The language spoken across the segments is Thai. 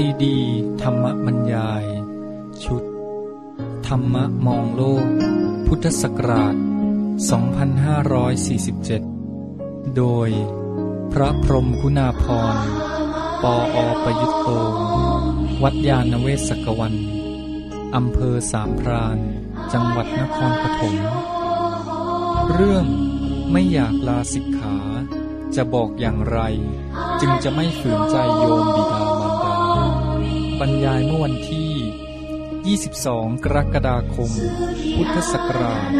ซีดี ธรรมบรรยาย ชุด ธรรมะมองโลก พุทธศักราช 2547 โดย พระพรมคุณาพร ปออประยุตโต วัดยาณเวศกวัน อำเภอสามพราน จังหวัดนครปฐม เรื่องไม่อยากลาสิกขา จะบอกอย่างไร จึงจะไม่ฝืนใจโยมบิดามารดา บรรยายเมื่อวันที่ 22 กรกฎาคม พุทธศักราช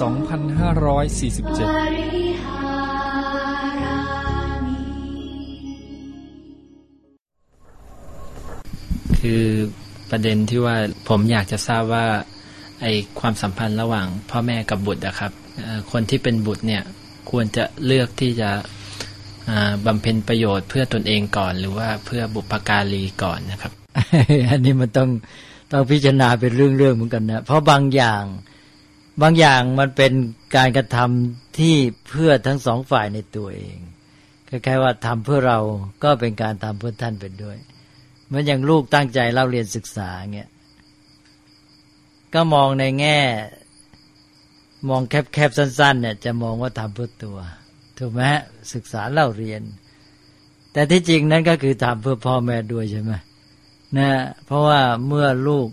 2547 คือประเด็นที่ว่าผมอยากจะทราบว่าไอความสัมพันธ์ระหว่างพ่อแม่กับบุตรนะครับ คนที่เป็นบุตรเนี่ยควรจะเลือกที่จะบำเพ็ญประโยชน์เพื่อตนเองก่อน หรือว่าเพื่อบุพการีก่อนนะครับ อันนี้มันต้องต้องพิจารณาเป็นเรื่องๆเหมือนกันนะเพราะบางอย่างบางอย่างมันเป็นการกระทำที่เพื่อทั้งสองฝ่ายในตัวเองคล้ายๆว่าทำเพื่อเราก็เป็นการทำเพื่อท่านเป็นด้วยเหมือนอย่างลูกตั้งใจเล่าเรียนศึกษาเงี้ยก็มองในแง่ มองแคบๆสั้น ๆ เนี่ย จะมองว่าทำเพื่อตัวถูกไหมศึกษาเล่าเรียน แต่ที่จริงนั้นก็คือทำเพื่อพ่อแม่ด้วยใช่ไหม นะเพราะว่าเมื่อลูก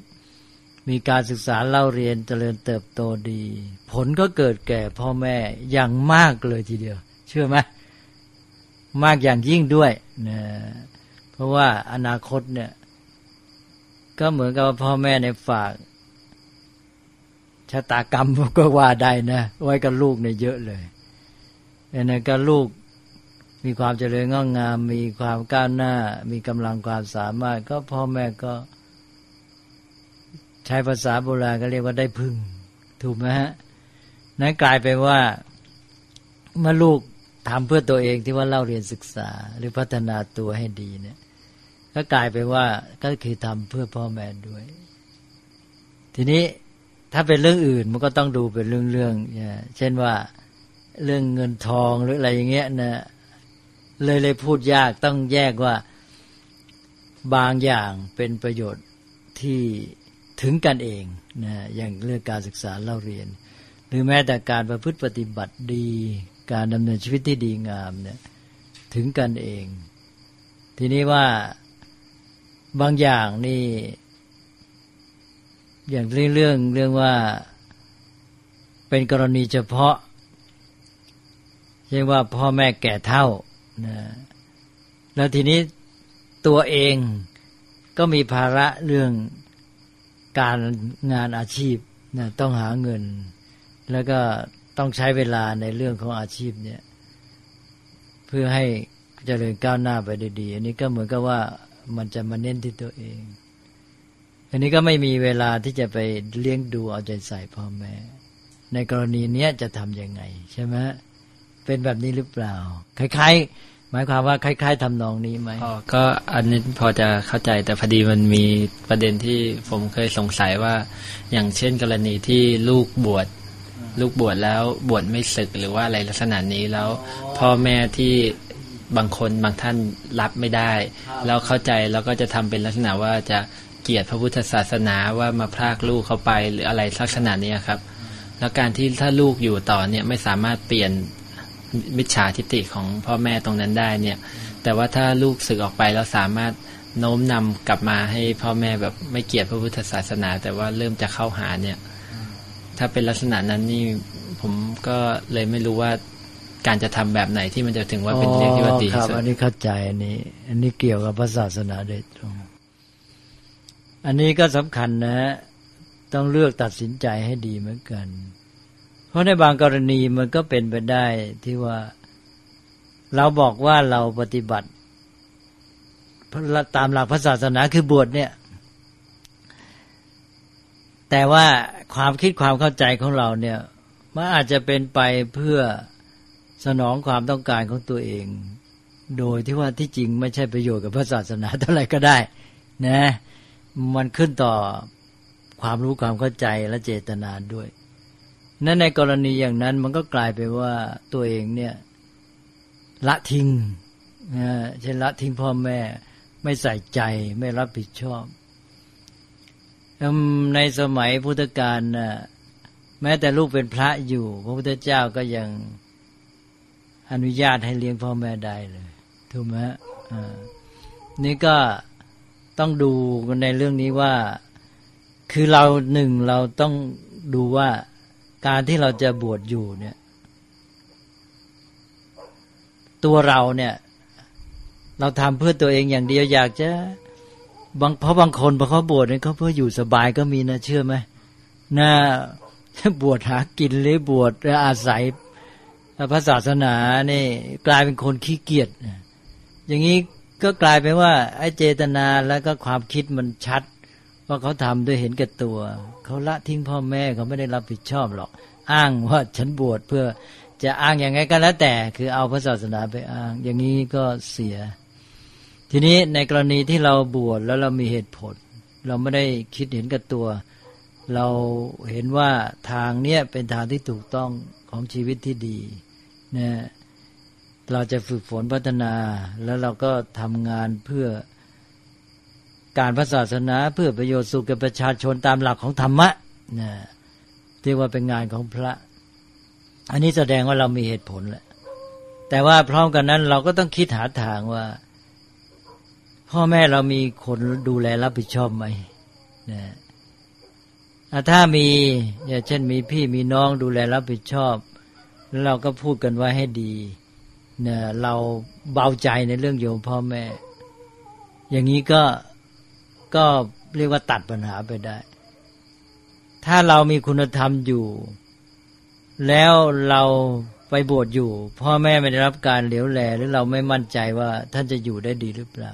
มีการศึกษาเล่าเรียนเจริญเติบโตดี ผลก็เกิดแก่พ่อแม่อย่างมากเลยทีเดียว เชื่อไหมมากอย่างยิ่งด้วยนะเพราะว่าอนาคตเนี่ย ก็เหมือนกับพ่อแม่ในฝากชะตากรรมก็ว่าได้นะ ไว้กับลูกเนี่ยเยอะเลยดังนั้นก็ลูก มีความเจริญงอกงาม มีความก้าวหน้า มีกำลังความสามารถ ก็พ่อแม่ก็ใช้ภาษาโบราณก็เรียกว่าได้พึ่ง ถูกไหมฮะนั้นกลายไปนว่าเมื่อลูกทำเพื่อตัวเองที่ว่าเล่าเรียนศึกษา หรือพัฒนาตัวให้ดีเนี่ย ก็กลายไปนว่าก็คือทำเพื่อพ่อแม่ด้วย ทีนี้ถ้าเป็นเรื่องอื่นมันก็ต้องดูเป็นเรื่องๆเช่นว่าเรื่องเงินทองหรืออะไรอย่างเงี้ยนะ เลยเลยพูดยากต้องแยกว่าบางอย่างเป็นประโยชน์ที่ถึงกันเองนะอย่างเรื่องการศึกษาเล่าเรียน หรือแม้แต่การประพฤติปฏิบัติดี การดำเนินชีวิตที่ดีงามเนี่ยถึงกันเอง ทีนี้ว่าบางอย่างนี่ อย่างเรื่องเรื่องเรื่องว่าเป็นกรณีเฉพาะเช่นว่าพ่อแม่แก่เท่า นะแล้วทีนี้ตัวเองก็มีภาระเรื่องการงานอาชีพนะต้องหาเงิน แล้วก็ต้องใช้เวลาในเรื่องของอาชีพเนี่ย เพื่อให้เจริญก้าวหน้าไปด้ดีอันนี้ก็เหมือนกับว่ามันจะมาเน้นที่ตัวเอง อันนี้ก็ไม่มีเวลาที่จะไปเลี้ยงดูเอาใจใส่พ่อแม่ ในกรณีเนี้ยจะทำยังไง ใช่ไหม เป็นแบบนี้หรือเปล่า คล้ายๆ หมายความว่าคล้าย ๆทำนองนี้ไหมอ๋อก็อันนี้พอจะเข้าใจแต่พอดีมันมีประเด็นที่ผมเคยสงสัยว่า อย่างเช่นกรณีที่ลูกบวชลูกบวชแล้วบวชไม่ศึกหรือว่าอะไรลักษณะนี้แล้ว พ่อแม่ที่บางคนบางท่านรับไม่ได้ แล้วเข้าใจแล้วก็จะทำเป็นลักษณะว่าจะเกลียดพระพุทธศาสนาว่ามาพรากลูกเขาไปหรืออะไรลักษณะนี้ครับ แล้วการที่ถ้าลูกอยู่ต่อเนี่ยไม่สามารถเปลี่ยน มิจฉาทิฏฐิของพ่อแม่ตรงนั้นได้เนี่ย แต่ว่าถ้าลูกสึกออกไปแล้วสามารถโน้มนำกลับมาให้พ่อแม่แบบไม่เกลียดพระพุทธศาสนา แต่ว่าเริ่มจะเข้าหาเนี่ย ถ้าเป็นลักษณะนั้นนี่ผมก็เลยไม่รู้ว่าการจะทำแบบไหนที่มันจะถึงว่าเป็นเรื่องที่ว่าดีที่สุดอันนี้เข้าใจอันนี้ อันนี้เกี่ยวกับพระศาสนาโดยตรง อันนี้ก็สำคัญนะ ต้องเลือกตัดสินใจให้ดีเหมือนกัน ราะในบางกรณีมันก็เป็นไปได้ที่ว่า เราบอกว่าเราปฏิบัติตามหลักพระศาสนาคือบวชเนี่ย แต่ว่าความคิดความเข้าใจของเราเนี่ยมันอาจจะเป็นไปเพื่อสนองความต้องการของตัวเอง โดยที่ว่าที่จริงไม่ใช่ประโยชน์กับพระศาสนาเท่าไหร่ก็ได้ นะ มันขึ้นต่อความรู้ความเข้าใจและเจตนาด้วย นั่นในกรณีอย่างนั้นมันก็กลายไปว่าตัวเองเนี่ยละทิ้งเช่นละทิ้งพ่อแม่ไม่ใส่ใจไม่รับผิดชอบ ในสมัยพุทธกาลนะแม้แต่ลูกเป็นพระอยู่ พระพุทธเจ้าก็ยังอนุญาตให้เลี้ยงพ่อแม่ได้เลยถูกไหมนี่ก็ต้องดูในเรื่องนี้ว่า คือเราหนึ่งเราต้องดูว่า การที่เราจะบวชอยู่เนี่ย ตัวเราเนี่ย เราทำเพื่อตัวเองอย่างเดียวอยากจะบางเพราะบางคนพอเขาบวชเนี่ยเขาเพื่ออยู่สบายก็มีนะเชื่อไหมน่าบวชหากินหรือบวชอาศัยพระศาสนานี่กลายเป็นคนขี้เกียจอย่างนี้ก็กลายเป็นว่าไอ้เจตนาแล้วก็ความคิดมันชัด ว่าเขาทำด้วยเห็นแก่ตัว เขาละทิ้งพ่อแม่เขาไม่ได้รับผิดชอบหรอก อ้างว่าฉันบวชเพื่อจะอ้างอย่างไงก็แล้วแต่ คือเอาพระศาสนาไปอ้าง อย่างนี้ก็เสีย ทีนี้ในกรณีที่เราบวชแล้วเรามีเหตุผล เราไม่ได้คิดเห็นกับตัว เราเห็นว่าทางเนี้ยเป็นทางที่ถูกต้องของชีวิตที่ดีนะเราจะฝึกฝนพัฒนาแล้วเราก็ทำงานเพื่อ การพระศาสนาเพื่อประโยชน์สุขแก่ประชาชนตามหลักของธรรมะนะเรียกว่าเป็นงานของพระ อันนี้แสดงว่าเรามีเหตุผลแหละแต่ว่าพร้อมกันนั้นเราก็ต้องคิดหาทางว่า พ่อแม่เรามีคนดูแลรับผิดชอบไหมนะถ้ามีอย่างเช่นมีพี่มีน้องดูแลรับผิดชอบ แล้วเราก็พูดกันไว้ให้ดีเนี่ยเราเบาใจในเรื่องโยมพ่อแม่ อย่างนี้ก็ ก็เรียกว่าตัดปัญหาไปได้ ถ้าเรามีคุณธรรมอยู่ แล้วเราไปบวชอยู่ พ่อแม่ไม่ได้รับการเหลียวแลหรือเราไม่มั่นใจว่าท่านจะอยู่ได้ดีหรือเปล่า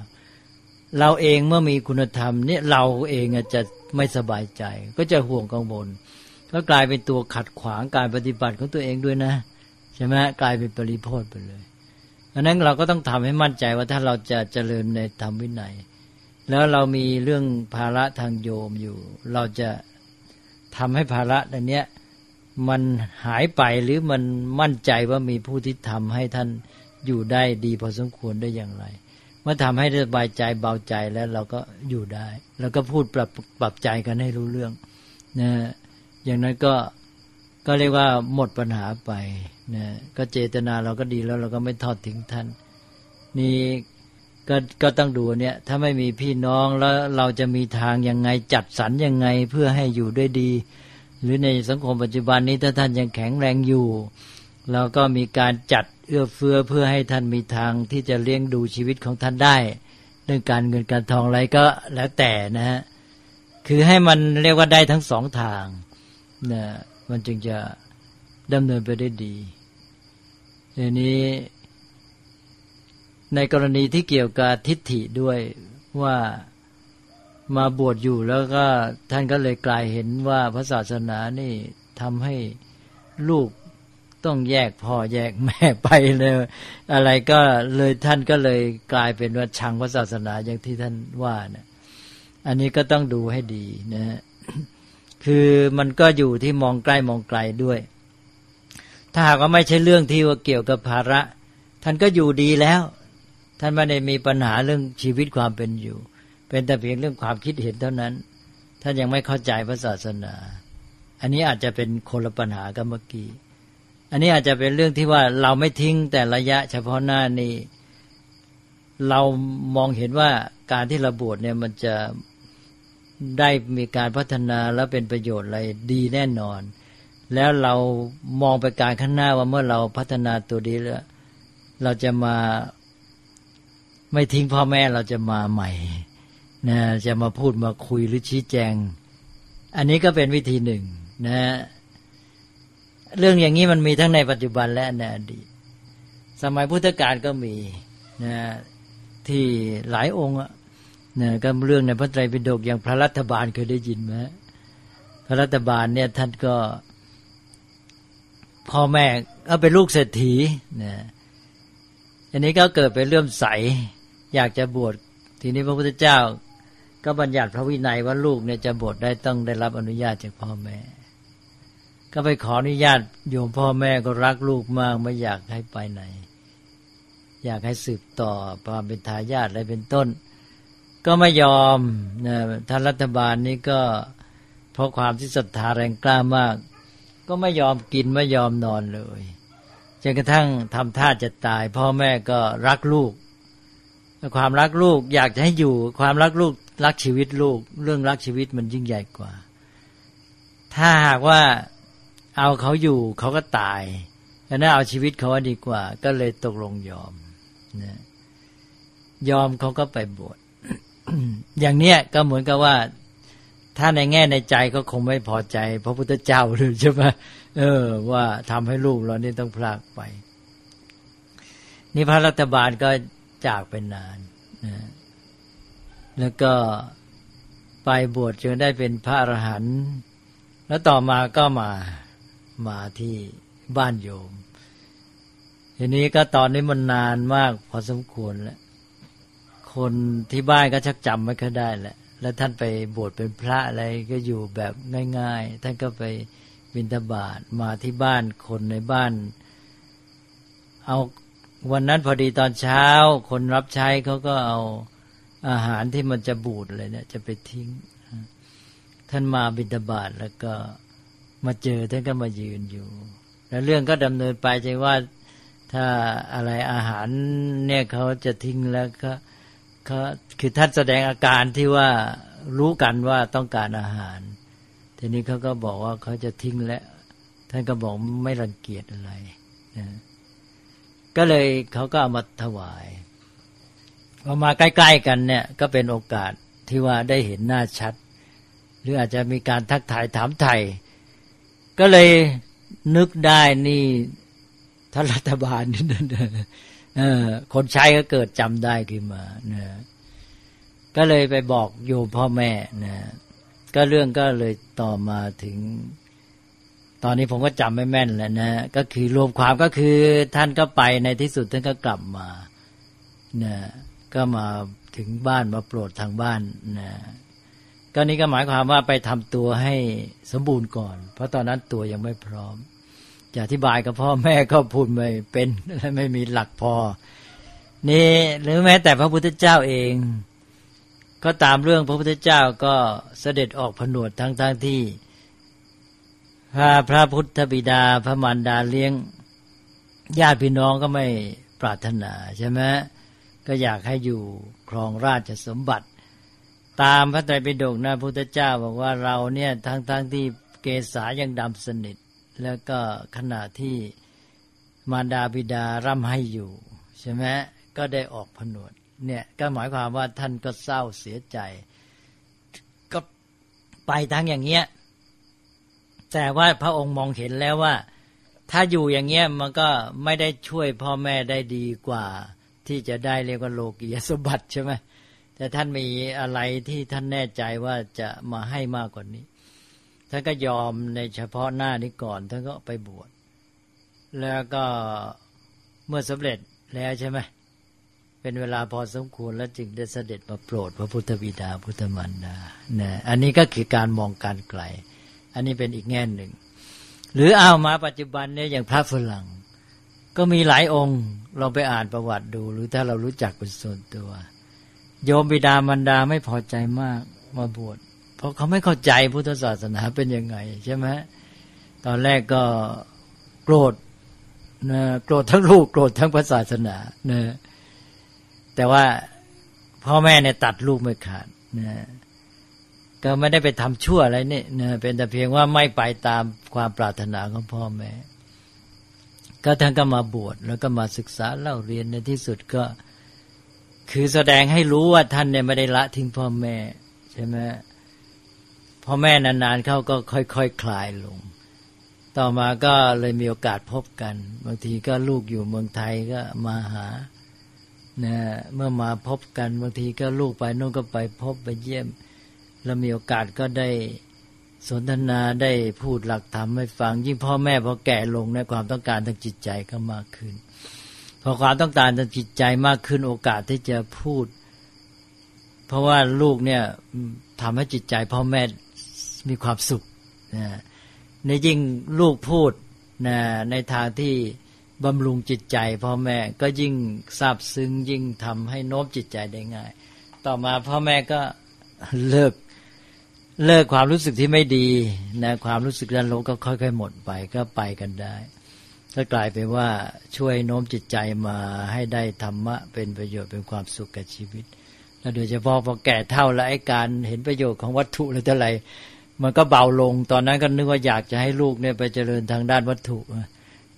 เราเองเมื่อมีคุณธรรมเนี่ยเราเองจะไม่สบายใจ ก็จะห่วงกังวลก็กลายเป็นตัวขัดขวางการปฏิบัติของตัวเองด้วยนะใช่ไหมกลายเป็นปริพโทไปเลยดังนั้นเราก็ต้องทำให้มั่นใจว่าถ้าเราจะเจริญในธรรมวินัย แล้วเรามีเรื่องภาระทางโยมอยู่ เราจะทำให้ภาระอันเนี้ยมันหายไปหรือมันมั่นใจว่ามีผู้ที่ทำให้ท่านอยู่ได้ดีพอสมควรได้อย่างไร เมื่อทำให้สบายใจเบาใจแล้วเราก็อยู่ได้ แล้วก็พูดปรับปรับใจกันให้รู้เรื่องนะอย่างนั้นก็ก็เรียกว่าหมดปัญหาไปนะก็เจตนาเราก็ดีแล้วเราก็ไม่ทอดทิ้งท่าน นี่ ก็ก็ต้องดูเนี่ย ถ้าไม่มีพี่น้องแล้วเราจะมีทางยังไงจัดสรรยังไงเพื่อให้อยู่ด้วยดี หรือในสังคมปัจจุบันนี้ถ้าท่านยังแข็งแรงอยู่เราก็มีการจัดเอื้อเฟื้อเพื่อให้ท่านมีทางที่จะเลี้ยงดูชีวิตของท่านได้ เรื่องการเงินการทองอะไรก็แล้วแต่นะฮะคือให้มันเรียกว่าได้ทั้งสองทางนะมันจึงจะดำเนินไปได้ดีทีนี้ ในกรณีที่เกี่ยวกับทิฏฐิด้วยว่ามาบวชอยู่แล้วก็ท่านก็เลยกลายเห็นว่าพระศาสนานี่ทำให้ลูกต้องแยกพ่อแยกแม่ไปเลย อะไรก็เลยท่านก็เลยกลายเป็นว่าชังพระศาสนาอย่างที่ท่านว่านะอันนี้ก็ต้องดูให้ดีนะคือมันก็อยู่ที่มองใกล้มองไกลด้วย ถ้าหากว่าไม่ใช่เรื่องที่ว่าเกี่ยวกับภาระ ท่านก็อยู่ดีแล้ว ท่านไม่ได้มีปัญหาเรื่องชีวิตความเป็นอยู่ เป็นแต่เพียงเรื่องความคิดเห็นเท่านั้น ท่านยังไม่เข้าใจพระศาสนา อันนี้อาจจะเป็นคนละปัญหากับเมื่อกี้ อันนี้อาจจะเป็นเรื่องที่ว่าเราไม่ทิ้งแต่ระยะเฉพาะหน้านี้ เรามองเห็นว่าการที่เราบวชเนี่ยมันจะได้มีการพัฒนาและเป็นประโยชน์อะไรดีแน่นอน แล้วเรามองไปการข้างหน้าว่าเมื่อเราพัฒนาตัวดีแล้ว เราจะมา ไม่ทิ้งพ่อแม่เราจะมาใหม่นะจะมาพูดมาคุยหรือชี้แจง อันนี้ก็เป็นวิธีหนึ่งนะเรื่องอย่างนี้มันมีทั้งในปัจจุบันและในอดีตสมัยพุทธกาลก็มีนะที่หลายองค์นี่ยก็เรื่องในพระไตรปิฎกอย่างพระรัฐบาลเคยได้ยินไหมพระรัฐบาลเนี่ยท่านก็พ่อแม่ก็เป็นลูกเศรษฐีนี่ยอันนี้ก็เกิดเป็นเรื่องใส อยากจะบวชทีนี้พระพุทธเจ้า ก็บัญญัติพระวินัยว่าลูกเนี่ยจะบวชได้ต้องได้รับอนุญาตจากพ่อแม่ ก็ไปขออนุญาตโยมพ่อแม่ก็รักลูกมากไม่อยากให้ไปไหน อยากให้สืบต่อความเป็นทายาทอะไรเป็นต้น ก็ไม่ยอมนะท่านรัฐบาลนี้ก็เพราะความที่ศรัทธาแรงกล้ามาก ก็ไม่ยอมกินไม่ยอมนอนเลยจนกระทั่งทำท่าจะตาย พ่อแม่ก็รักลูก ความรักลูกอยากจะให้อยู่ ความรักลูกรักชีวิตลูก เรื่องรักชีวิตมันยิ่งใหญ่กว่า ถ้าหากว่าเอาเขาอยู่เขาก็ตายดังนั้นเอาชีวิตเขาดีกว่า ก็เลยตกลงยอมนะยอมเขาก็ไปบวชอย่างเนี้ยก็เหมือนกับว่า ถ้าในแง่ในใจก็คงไม่พอใจ พระพุทธเจ้าเลยใช่ไหมเออ ว่าทำให้ลูกเรานี่ต้องพลากไปนี่พระรัฐบาลก็ จากไปนานนะแล้วก็ไปบวชจนได้เป็นพระอรหันต์แล้วต่อมาก็มามาที่บ้านโยม ทีนี้ก็ตอนนี้มันนานมากพอสมควรแล้ว คนที่บ้านก็ชักจำไม่ค่อยได้แหละแล้วท่านไปบวชเป็นพระอะไรก็อยู่แบบง่าย ๆ ท่านก็ไปบิณฑบาตมาที่บ้านคนในบ้าน เอา วันนั้นพอดีตอนเช้า คนรับใช้เขาก็เอาอาหารที่มันจะบูดเลยเนี่ย จะไปทิ้ง ท่านมาบิณฑบาตแล้วก็มาเจอท่านก็มายืนอยู่ แล้วเรื่องก็ดำเนินไปใจว่าถ้าอะไรอาหารเนี่ยเขาจะทิ้งแล้วก็เขาคือท่านแสดงอาการที่ว่ารู้กันว่าต้องการอาหาร ทีนี้เขาก็บอกว่าเขาจะทิ้งแล้ว ท่านก็บอกไม่รังเกียจอะไรนะ ก็เลยเขาก็เอามาถวายพอมาใกล้ ๆ กันเนี่ย ก็เป็นโอกาสที่ว่าได้เห็นหน้าชัด หรืออาจจะมีการทักทายถามไทย ก็เลยนึกได้นี่ท่านรัฐบาลนี่คนใช้ก็เกิดจำได้ขึ้นมานะก็เลยไปบอกโยมพ่อแม่นะก็เรื่องก็เลยต่อมาถึง ตอนนี้ผมก็จำไม่แม่นแล้วนะก็คือรวมความก็คือท่านก็ไปในที่สุดท่านก็กลับมานะก็มาถึงบ้านมาโปรดทางบ้านนะก็นี้ก็หมายความว่าไปทำตัวให้สมบูรณ์ก่อน เพราะตอนนั้นตัวยังไม่พร้อมจะอธิบายกับพ่อแม่ก็พูดไม่เป็นและไม่มีหลักพอ นี่หรือแม้แต่พระพุทธเจ้าเอง ก็ตามเรื่องพระพุทธเจ้าก็เสด็จออกผนวดทั้งทั้งที่ พระพระพุทธบิดาพระมารดาเลี้ยง ญาติพี่น้องก็ไม่ปรารถนาใช่ไหมก็อยากให้อยู่ครองราชสมบัติ ตามพระไตรปิฎกนะพุทธเจ้าบอกว่าเราเนี่ยทั้งๆทที่เกษายังดำสนิท แล้วก็ขณะที่มารดาบิดาร่ำให้อยู่ใช่ไหมก็ได้ออกผนวดเนี่ยก็หมายความว่าท่านก็เศร้าเสียใจ ก็ไปทั้งอย่างเงี้ย แต่ว่าพระองค์มองเห็นแล้วว่า ถ้าอยู่อย่างเงี้ยมันก็ไม่ได้ช่วยพ่อแม่ได้ดีกว่า ที่จะได้เรียกว่าโลกียสมบัติใช่ไหมแต่ท่านมีอะไรที่ท่านแน่ใจว่าจะมาให้มากกว่านี้ท่านก็ยอมในเฉพาะหน้านี้ก่อนท่านก็ไปบวชแล้วก็เมื่อสำเร็จแล้วใช่ไหมเป็นเวลาพอสมควรแล้วจึงได้เสด็จมาโปรดพระพุทธบิดาพุทธมารดานะอันนี้ก็คือการมองการไกล อันนี้เป็นอีกแง่หนึ่ง หรือเอามาปัจจุบันเนี่ยอย่างพระฝรั่ง ก็มีหลายองค์ลองไปอ่านประวัติดู หรือถ้าเรารู้จักเป็นส่วนตัว โยมบิดามารดาไม่พอใจมากมาบวชเพราะเขาไม่เข้าใจพุทธศาสนาเป็นยังไง ใช่ไหมตอนแรกก็โกรธนะโกรธทั้งลูกโกรธทั้งพระศาสนานะแต่ว่าพ่อแม่เนี่ยตัดลูกไม่ขาดนะ ก็ไม่ได้ไปทำชั่วอะไรนี่นะเป็นแต่เพียงว่าไม่ไปตามความปรารถนาของพ่อแม่ ก็ท่านก็มาบวชแล้วก็มาศึกษาเล่าเรียนในที่สุดก็ คือแสดงให้รู้ว่าท่านเนี่ยไม่ได้ละทิ้งพ่อแม่ ใช่ไหมพ่อแม่นานๆเขาก็ค่อยๆคคลายลง ต่อมาก็เลยมีโอกาสพบกัน บางทีก็ลูกอยู่เมืองไทยก็มาหานะเมื่อมาพบกันบางทีก็ลูกไปนู่นก็ไปพบไปเยี่ยม แล้วมีโอกาสก็ได้สนทนาได้พูดหลักธรรมให้ฟัง ยิ่งพ่อแม่พอแก่ลงในความต้องการทางจิตใจก็มากขึ้น พอความต้องการทางจิตใจมากขึ้นโอกาสที่จะพูด เพราะว่าลูกเนี่ยทำให้จิตใจพ่อแม่มีความสุขนะในยิ่งลูกพูดนะในทางที่บำรุงจิตใจพ่อแม่ก็ยิ่งซาบซึ้งยิ่งทำให้โน้มจิตใจได้ง่าย ต่อมาพ่อแม่ก็เลิก เลิกความรู้สึกที่ไม่ดีนะความรู้สึกด้านลบก็ค่อย ๆ หมดไปก็ไปกันได้ก็กลายเป็นว่าช่วยโน้มจิตใจมาให้ได้ธรรมะเป็นประโยชน์เป็นความสุขกับชีวิต แล้วโดยเฉพาะพอแก่เท่าแล้วไอ้การเห็นประโยชน์ของวัตถุอะไรต่ออะไร มันก็เบาลง ตอนนั้นก็นึกว่าอยากจะให้ลูกเนี่ยไปเจริญทางด้านวัตถุ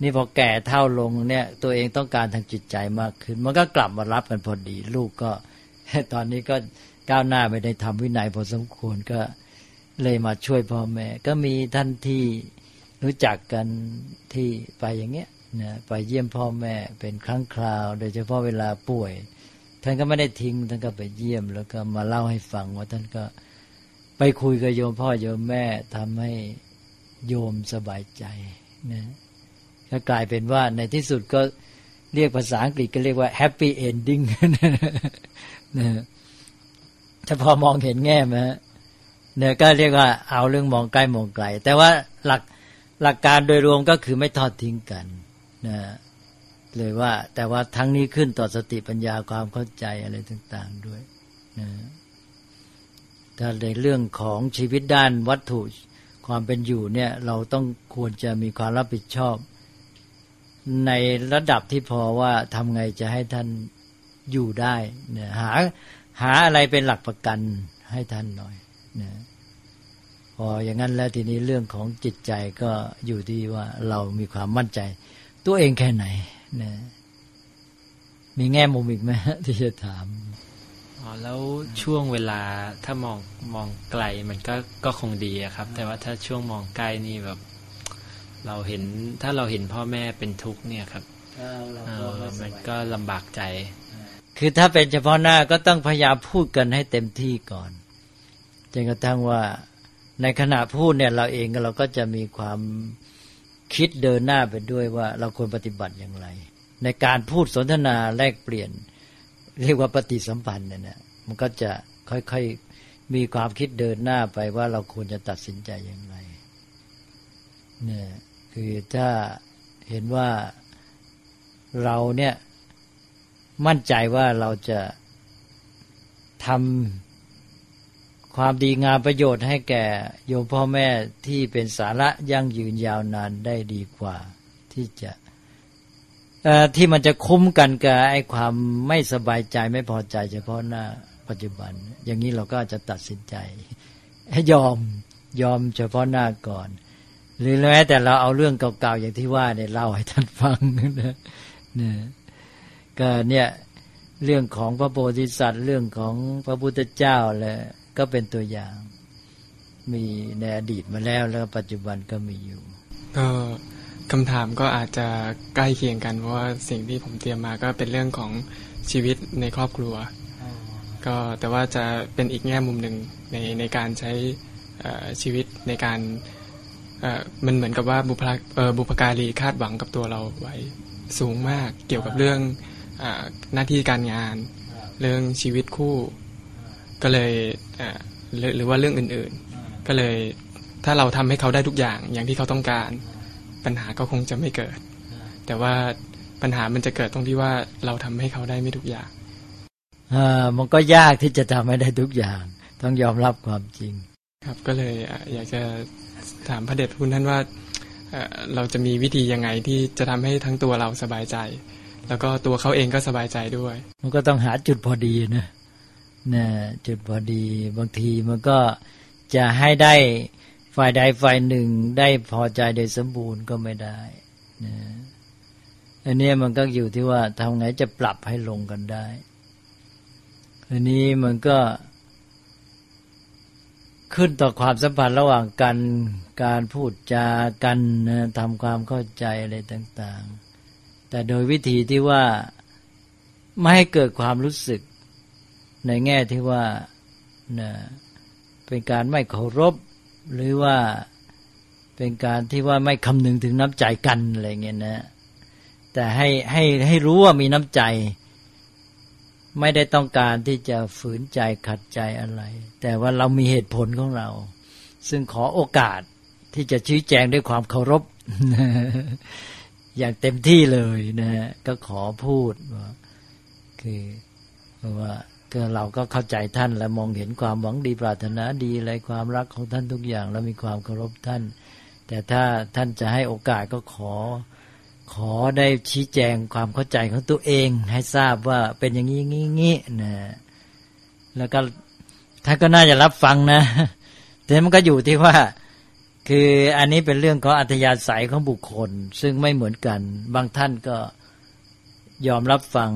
นี่พอแก่เท่าลงเนี่ย ตัวเองต้องการทางจิตใจมากขึ้น มันก็กลับมารับกันพอดี ลูกก็ ตอนนี้ก็ก้าวหน้าไปในธรรมวินัยพอสมควรก็ เลยมาช่วยพ่อแม่ ก็มีท่านที่รู้จักกันที่ไปอย่างเงี้ยนะไปเยี่ยมพ่อแม่เป็นครั้งคราว โดยเฉพาะเวลาป่วย ท่านก็ไม่ได้ทิ้งท่านก็ไปเยี่ยม แล้วก็มาเล่าให้ฟังว่าท่านก็ไปคุยกับโยมพ่อโยมแม่ทำให้โยมสบายใจนะก็กลายเป็นว่าในที่สุดก็เรียกภาษาอังกฤษก็เรียกว่า happy ending นะถ้าพอมองเห็นแง่ไหม เนี่ยก็เรียกว่าเอาเรื่องมองใกล้มองไกล แต่ว่าหลักหลักการโดยรวมก็คือไม่ทอดทิ้งกันนะเลยว่า แต่ว่าทั้งนี้ขึ้นต่อสติปัญญาความเข้าใจอะไรต่าง ๆด้วยนะถ้าในเรื่องของชีวิตด้านวัตถุความเป็นอยู่เนี่ยเราต้องควรจะมีความรับผิดชอบ ในระดับที่พอว่าทำไงจะให้ท่านอยู่ได้เนี่ยหาหาอะไรเป็นหลักประกันให้ท่านหน่อย นะพออย่างนั้นแล้วทีนี้เรื่องของจิตใจก็อยู่ที่ว่าเรามีความมั่นใจ ตัวเองแค่ไหนนะมีแง่มุมอีกไหมที่จะถามอ๋อแล้วช่วงเวลาถ้ามองมองไกลมันก็ก็คงดีครับ แต่ว่าถ้าช่วงมองใกล้นี่แบบ เราเห็นถ้าเราเห็นพ่อแม่เป็นทุกข์เนี่ยครับมันก็ลำบากใจ คือถ้าเป็นเฉพาะหน้าก็ต้องพยายามพูดกันให้เต็มที่ก่อน จนกระทั่งว่าในขณะพูดเนี่ยเราเองเราก็จะมีความคิดเดินหน้าไปด้วยว่าเราควรปฏิบัติอย่างไร ในการพูดสนทนาแลกเปลี่ยน เรียกว่าปฏิสัมพันธ์เนี่ยนะมันก็จะค่อยๆมีความคิดเดินหน้าไปว่าเราควรจะตัดสินใจอย่างไรเนี่ยคือถ้าเห็นว่าเราเนี่ยมั่นใจว่าเราจะทำ ความดีงามประโยชน์ให้แก่โยมพ่อแม่ที่เป็นสาระยั่งยืนยาวนานได้ดีกว่า ที่จะที่มันจะคุ้มกันกับไอ้ความไม่สบายใจไม่พอใจ เฉพาะหน้าปัจจุบัน อย่างนี้เราก็จะตัดสินใจ ให้ยอมยอมเฉพาะหน้าก่อน หรือแม้แต่เราเอาเรื่องเก่าๆอย่างที่ว่าเนี่ยเล่าให้ท่านฟังนะเนี่ยก็เนี่ยเรื่องของพระโพธิสัตว์เรื่องของพระพุทธเจ้าแหละ ก็เป็นตัวอย่าง มีในอดีตมาแล้วแล้วปัจจุบันก็มีอยู่ ก็คำถามก็อาจจะใกล้เคียงกัน เพราะว่าสิ่งที่ผมเตรียมมาก็เป็นเรื่องของชีวิตในครอบครัว ก็แต่ว่าจะเป็นอีกแง่มุมหนึ่งในในการใช้ชีวิตในการมันเหมือนกับว่าบุพบุพการีคาดหวังกับตัวเราไว้สูงมากเกี่ยวกับเรื่องอหน้าที่การงาน เรื่องชีวิตคู่ ก็เลยหรือว่าเรื่องอื่นๆ ก็เลยถ้าเราทำให้เขาได้ทุกอย่างอย่างที่เขาต้องการ ปัญหาก็คงจะไม่เกิด แต่ว่าปัญหามันจะเกิดตรงที่ว่าเราทำให้เขาได้ไม่ทุกอย่างอ่ามันก็ยากที่จะทำให้ได้ทุกอย่าง ต้องยอมรับความจริง ครับก็เลยอยากจะถามพระเดชคุณท่านว่าเราจะมีวิธียังไงที่จะทำให้ทั้งตัวเราสบายใจ แล้วก็ตัวเขาเองก็สบายใจด้วย มันก็ต้องหาจุดพอดีนะ นะจุดพอดีบางทีมันก็จะให้ได้ฝ่ายใดฝ่ายหนึ่งได้พอใจโดยสมบูรณ์ก็ไม่ได้นะอันนี้มันก็อยู่ที่ว่าทำไงจะปรับให้ลงกันได้ อันนี้มันก็ขึ้นต่อความสัมพันธ์ระหว่างกัน การพูดจากันนะทำความเข้าใจอะไรต่าง ๆ แต่โดยวิธีที่ว่าไม่ให้เกิดความรู้สึก ในแง่ที่ว่านะเป็นการไม่เคารพ หรือว่าเป็นการที่ว่าไม่คำนึงถึงน้ำใจกันอะไรเงี้ยนะ แต่ให้ให้ให้รู้ว่ามีน้ำใจ ไม่ได้ต้องการที่จะฝืนใจขัดใจอะไร แต่ว่าเรามีเหตุผลของเรา ซึ่งขอโอกาสที่จะชี้แจงด้วยความเคารพ อย่างเต็มที่เลยนะก็ขอพูดว่าคือว่า ก็เราก็เข้าใจท่านและมองเห็นความหวังดีปรารถนาดีอะไรความรักของท่านทุกอย่าง แล้วมีความเคารพท่าน แต่ถ้าท่านจะให้โอกาสก็ขอ ขอได้ชี้แจงความเข้าใจของตัวเอง ให้ทราบว่าเป็นอย่างนี้งี้งี้นะแล้วก็ท่านก็น่าจะรับฟังนะแต่มันก็อยู่ที่ว่า คืออันนี้เป็นเรื่องของอัธยาศัยของบุคคล ซึ่งไม่เหมือนกัน บางท่านก็ยอมรับฟัง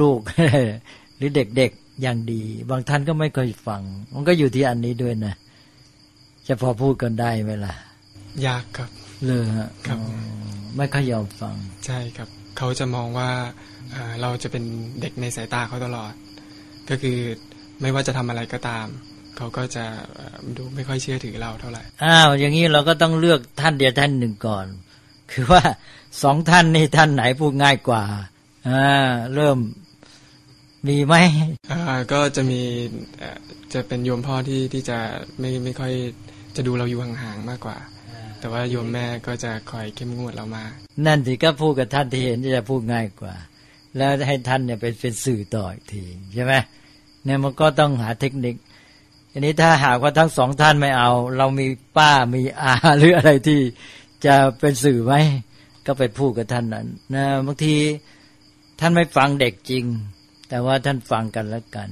ลูกๆ หรือเด็กๆอย่างดี บางท่านก็ไม่เคยฟัง มันก็อยู่ที่อันนี้ด้วยนะ จะพอพูดกันได้ไหมล่ะ ยากครับ เลยฮะครับอ๋อไม่ค่อยยอมฟัง ใช่ครับ เขาจะมองว่าเอ่อเราจะเป็นเด็กในสายตาเขาตลอด ก็คือไม่ว่าจะทำอะไรก็ตาม เขาก็จะเอ่อดูไม่ค่อยเชื่อถือเราเท่าไหร่อ้าวอย่างนี้เราก็ต้องเลือกท่านเดียวท่านหนึ่งก่อน คือว่าสองท่านนี่ท่านไหนพูดง่ายกว่าอ่าเริ่ม มีไหมอ่าก็จะมีเอ่อจะเป็นโยมพ่อที่ที่จะไม่ไม่ค่อยจะดูเราอยู่ห่างๆมากกว่า แต่ว่าโยมแม่ก็จะคอยเข้มงวดเรามา นั่นสิก็พูดกับท่านที่เห็นที่จะพูดง่ายกว่า แล้วให้ท่านเนี่ยเป็นเป็นสื่อต่ออีกทีใช่ไหมเนี่ยมันก็ต้องหาเทคนิคอันนี้ถ้าหากว่าทั้งสองท่านไม่เอา เรามีป้ามีอาหรืออะไรที่จะเป็นสื่อไหมก็ไปพูดกับท่านนั้นนะบางทีท่านไม่ฟังเด็กจริง แต่ว่าท่านฟังกันแล้วกัน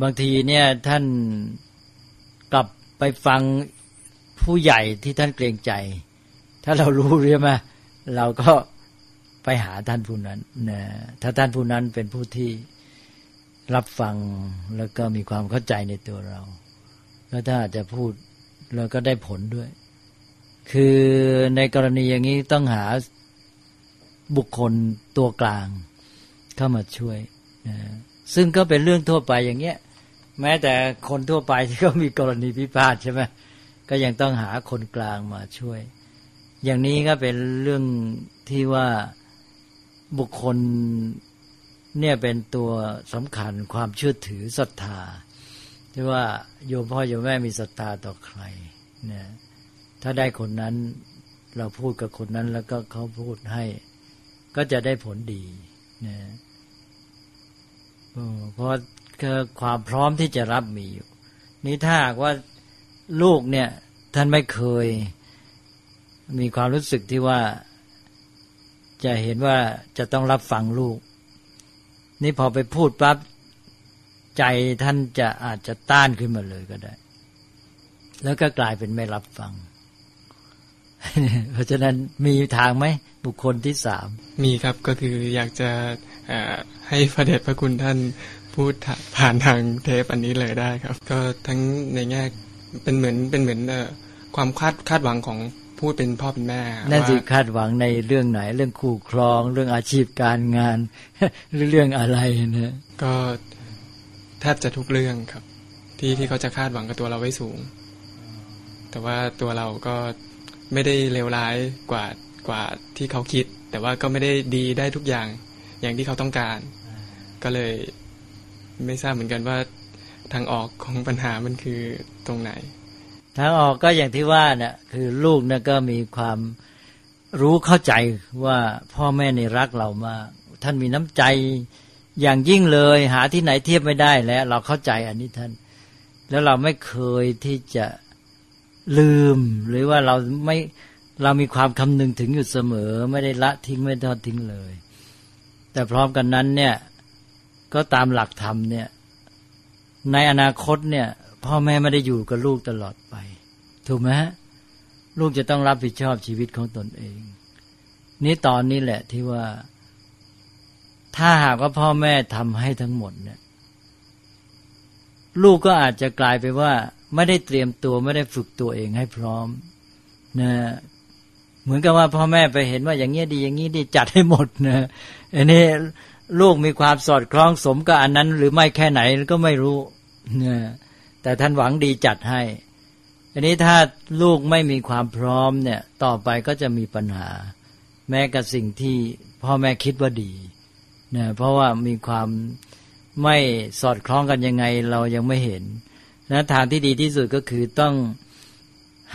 บางทีเนี่ยท่านกลับไปฟังผู้ใหญ่ที่ท่านเกรงใจ ถ้าเรารู้ใช่ไหมเราก็ไปหาท่านผู้นั้นนะถ้าท่านผู้นั้นเป็นผู้ที่รับฟังแล้วก็มีความเข้าใจในตัวเรา แล้วถ้าจะพูดเราก็ได้ผลด้วย คือในกรณีอย่างนี้ต้องหาบุคคลตัวกลางเข้ามาช่วย ซึ่งก็เป็นเรื่องทั่วไปอย่างเงี้ย แม้แต่คนทั่วไปที่ก็มีกรณีพิพาทใช่ไหมก็ยังต้องหาคนกลางมาช่วย อย่างนี้ก็เป็นเรื่องที่ว่าบุคคลเนี่ยเป็นตัวสำคัญความเชื่อถือศรัทธาที่ว่าโยมพ่อโยมแม่มีศรัทธาต่อใครเนี่ยถ้าได้คนนั้นเราพูดกับคนนั้นแล้วก็เขาพูดให้ ก็จะได้ผลดีนะ เพราะคือความพร้อมที่จะรับมีอยู่ นี่ถ้าหากว่าลูกเนี่ย ท่านไม่เคย มีความรู้สึกที่ว่า จะเห็นว่าจะต้องรับฟังลูก นี่พอไปพูดปั๊บใจท่านจะอาจจะต้านขึ้นมาเลยก็ได้ แล้วก็กลายเป็นไม่รับฟัง เพราะฉะนั้นมีทางไหมบุคคลที่สาม มีครับก็คืออยากจะ ให้พระเดชพระคุณท่านพูดผ่านทางเทปอันนี้เลยได้ครับ ก็ทั้งในแง่เป็นเหมือนเป็นเหมือนเอ่อความคาดคาดหวังของผู้เป็นพ่อเป็นแม่นั่นสิว่าคาดหวังในเรื่องไหน เรื่องคู่ครอง เรื่องอาชีพการงานหรือเรื่องอะไรนะก็แทบจะทุกเรื่องครับ ที่ที่เขาจะคาดหวังกับตัวเราไว้สูง แต่ว่าตัวเราก็ไม่ได้เลวร้ายกว่ากว่าที่เขาคิด แต่ว่าก็ไม่ได้ดีได้ทุกอย่าง อย่างที่เขาต้องการ ก็เลยไม่ทราบเหมือนกันว่าทางออกของปัญหามันคือตรงไหน ทางออกก็อย่างที่ว่าเนี่ยคือลูกเนี่ยก็มีความรู้เข้าใจว่าพ่อแม่ในรักเรามาก ท่านมีน้ำใจอย่างยิ่งเลยหาที่ไหนเทียบไม่ได้แล้ว เราเข้าใจอันนี้ท่าน แล้วเราไม่เคยที่จะลืม หรือว่าเราไม่เรามีความคำนึงถึงอยู่เสมอ ไม่ได้ละทิ้งไม่ทอดทิ้งเลย แต่พร้อมกันนั้นเนี่ยก็ตามหลักธรรมเนี่ยในอนาคตเนี่ยพ่อแม่ไม่ได้อยู่กับลูกตลอดไป ถูกไหมฮะลูกจะต้องรับผิดชอบชีวิตของตนเอง นี่ตอนนี้แหละที่ว่า ถ้าหากว่าพ่อแม่ทำให้ทั้งหมดเนี่ย ลูกก็อาจจะกลายไปว่า ไม่ได้เตรียมตัวไม่ได้ฝึกตัวเองให้พร้อมนะ เหมือนกับว่าพ่อแม่ไปเห็นว่าอย่างเงี้ยดีอย่างงี้ดีจัดให้หมดนะอันนี้ลูกมีความสอดคล้องสมกับอันนั้น หรือไม่แค่ไหนก็ไม่รู้นะแต่ท่านหวังดีจัดให้ อันนี้ถ้าลูกไม่มีความพร้อมเนี่ย ต่อไปก็จะมีปัญหา แม้กับสิ่งที่พ่อแม่คิดว่าดีนะเพราะว่ามีความไม่สอดคล้องกันยังไงเรายังไม่เห็นนะทางที่ดีที่สุดก็คือต้อง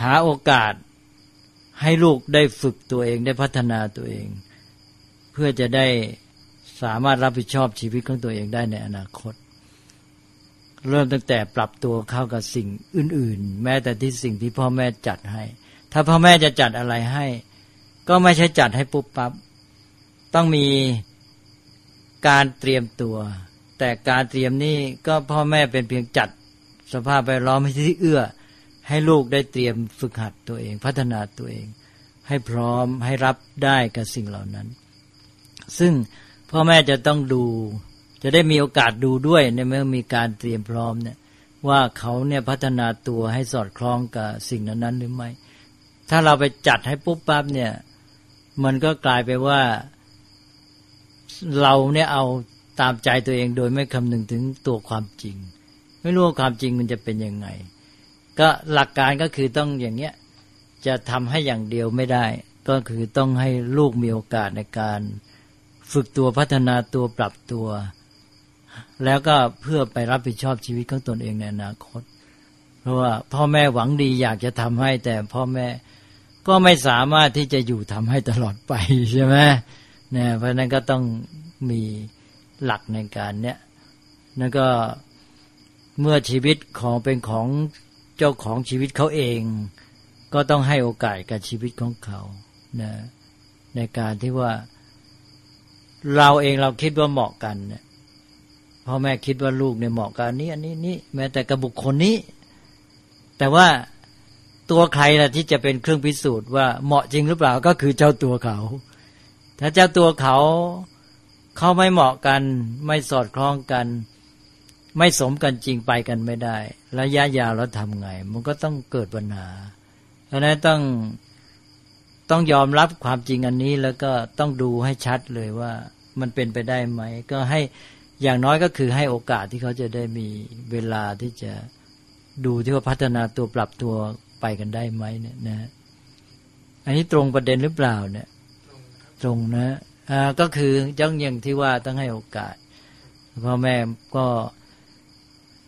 หาโอกาส ให้ลูกได้ฝึกตัวเองได้พัฒนาตัวเอง เพื่อจะได้สามารถรับผิดชอบชีวิตของตัวเองได้ในอนาคต เริ่มตั้งแต่ปรับตัวเข้ากับสิ่งอื่น ๆ แม้แต่ที่สิ่งที่พ่อแม่จัดให้ ถ้าพ่อแม่จะจัดอะไรให้ ก็ไม่ใช่จัดให้ปุ๊บปับ๊บต้องมีการเตรียมตัว แต่การเตรียมนี่ก็พ่อแม่เป็นเพียงจัดสภาพแวดล้อมที่เอื้อ ให้ลูกได้เตรียมฝึกหัดตัวเอง พัฒนาตัวเอง ให้พร้อมให้รับได้กับสิ่งเหล่านั้น ซึ่งพ่อแม่จะต้องดู จะได้มีโอกาสดูด้วยในเมื่อมีการเตรียมพร้อมเนี่ยว่าเขาเนี่ยพัฒนาตัวให้สอดคล้องกับสิ่งนั้นหรือไม่ ถ้าเราไปจัดให้ปุ๊บปั๊บเนี่ย มันก็กลายไปว่า เราเนี่ยเอาตามใจตัวเองโดยไม่คำนึงถึงตัวความจริง ไม่รู้ว่าความจริงมันจะเป็นยังไง ก็หลักการก็คือต้องอย่างเงี้ยจะทำให้อย่างเดียวไม่ได้ ก็คือต้องให้ลูกมีโอกาสในการฝึกตัวพัฒนาตัวปรับตัว แล้วก็เพื่อไปรับผิดชอบชีวิตของตนเองในอนาคต เพราะว่าพ่อแม่หวังดีอยากจะทำให้ แต่พ่อแม่ก็ไม่สามารถที่จะอยู่ทำให้ตลอดไปใช่ไหมเนี่ยเพราะนั้นก็ต้องมีหลักในการเนี้ยนั่นก็เมื่อชีวิตของเป็นของ เจ้าของชีวิตเขาเอง ก็ต้องให้โอกาสกับชีวิตของเขานะในการที่ว่า เราเองเราคิดว่าเหมาะกันเนี่ยพ่อแม่คิดว่าลูกเนี่ยเหมาะกันนี้ อันนี้นี่แม้แต่กับบุคคลนี้ แต่ว่าตัวใครล่ะที่จะเป็นเครื่องพิสูจน์ว่าเหมาะจริงหรือเปล่าก็คือเจ้าตัวเขา ถ้าเจ้าตัวเขาเขาไม่เหมาะกัน ไม่สอดคล้องกัน ไม่สมกันจริงไปกันไม่ได้ ระยะยาวแล้วทำไง มันก็ต้องเกิดปัญหาเพราะนั้นต้องต้องยอมรับความจริงอันนี้แล้วก็ต้องดูให้ชัดเลยว่ามันเป็นไปได้ไหม ก็ให้อย่างน้อยก็คือให้โอกาสที่เขาจะได้มีเวลาที่จะดูที่ว่าพัฒนาตัวปรับตัวไปกันได้ไหมเนี่ยนะ อันนี้ตรงประเด็นหรือเปล่าเนี่ย ตรงนะอ่าก็คือจังอย่างที่ว่าต้องให้โอกาสพ่อแม่ก็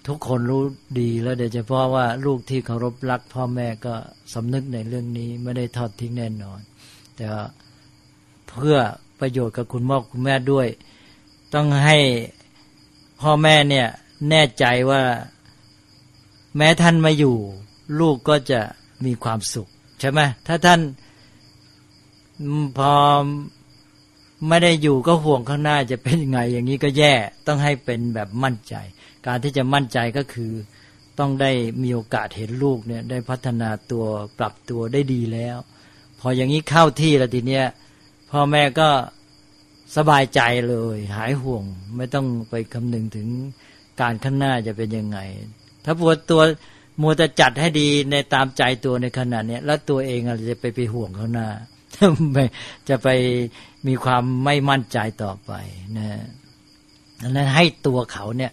ทุกคนรู้ดีแล้วโดยเฉพาะว่าลูกที่เคารพรัก พ่อแม่ก็สำนึกในเรื่องนี้ไม่ได้ทอดทิ้งแน่นอน แต่เพื่อประโยชน์กับคุณพ่อคุณแม่ด้วย ต้องให้พ่อแม่เนี่ยแน่ใจว่า แม้ท่านมาอยู่ ลูกก็จะมีความสุข ใช่ไหมถ้าท่านพอไม่ได้อยู่ก็ห่วงข้างหน้าจะเป็นยังไง อย่างนี้ก็แย่ต้องให้เป็นแบบมั่นใจ การที่จะมั่นใจก็คือต้องได้มีโอกาสเห็นลูกเนี่ยได้พัฒนาตัวปรับตัวได้ดีแล้ว พออย่างนี้เข้าที่แล้วทีเนี้ยพ่อแม่ก็สบายใจเลย หายห่วง ไม่ต้องไปคำนึงถึงการข้างหน้าจะเป็นยังไง ถ้าปวดตัวมัวจะจัดให้ดีในตามใจตัวในขณะนี้ยแล้วตัวเองอาจจะไปไปห่วงข้างหน้าจะไปมีความไม่มั่นใจต่อไปนะดังนั้นให้ตัวเขาเนี่ย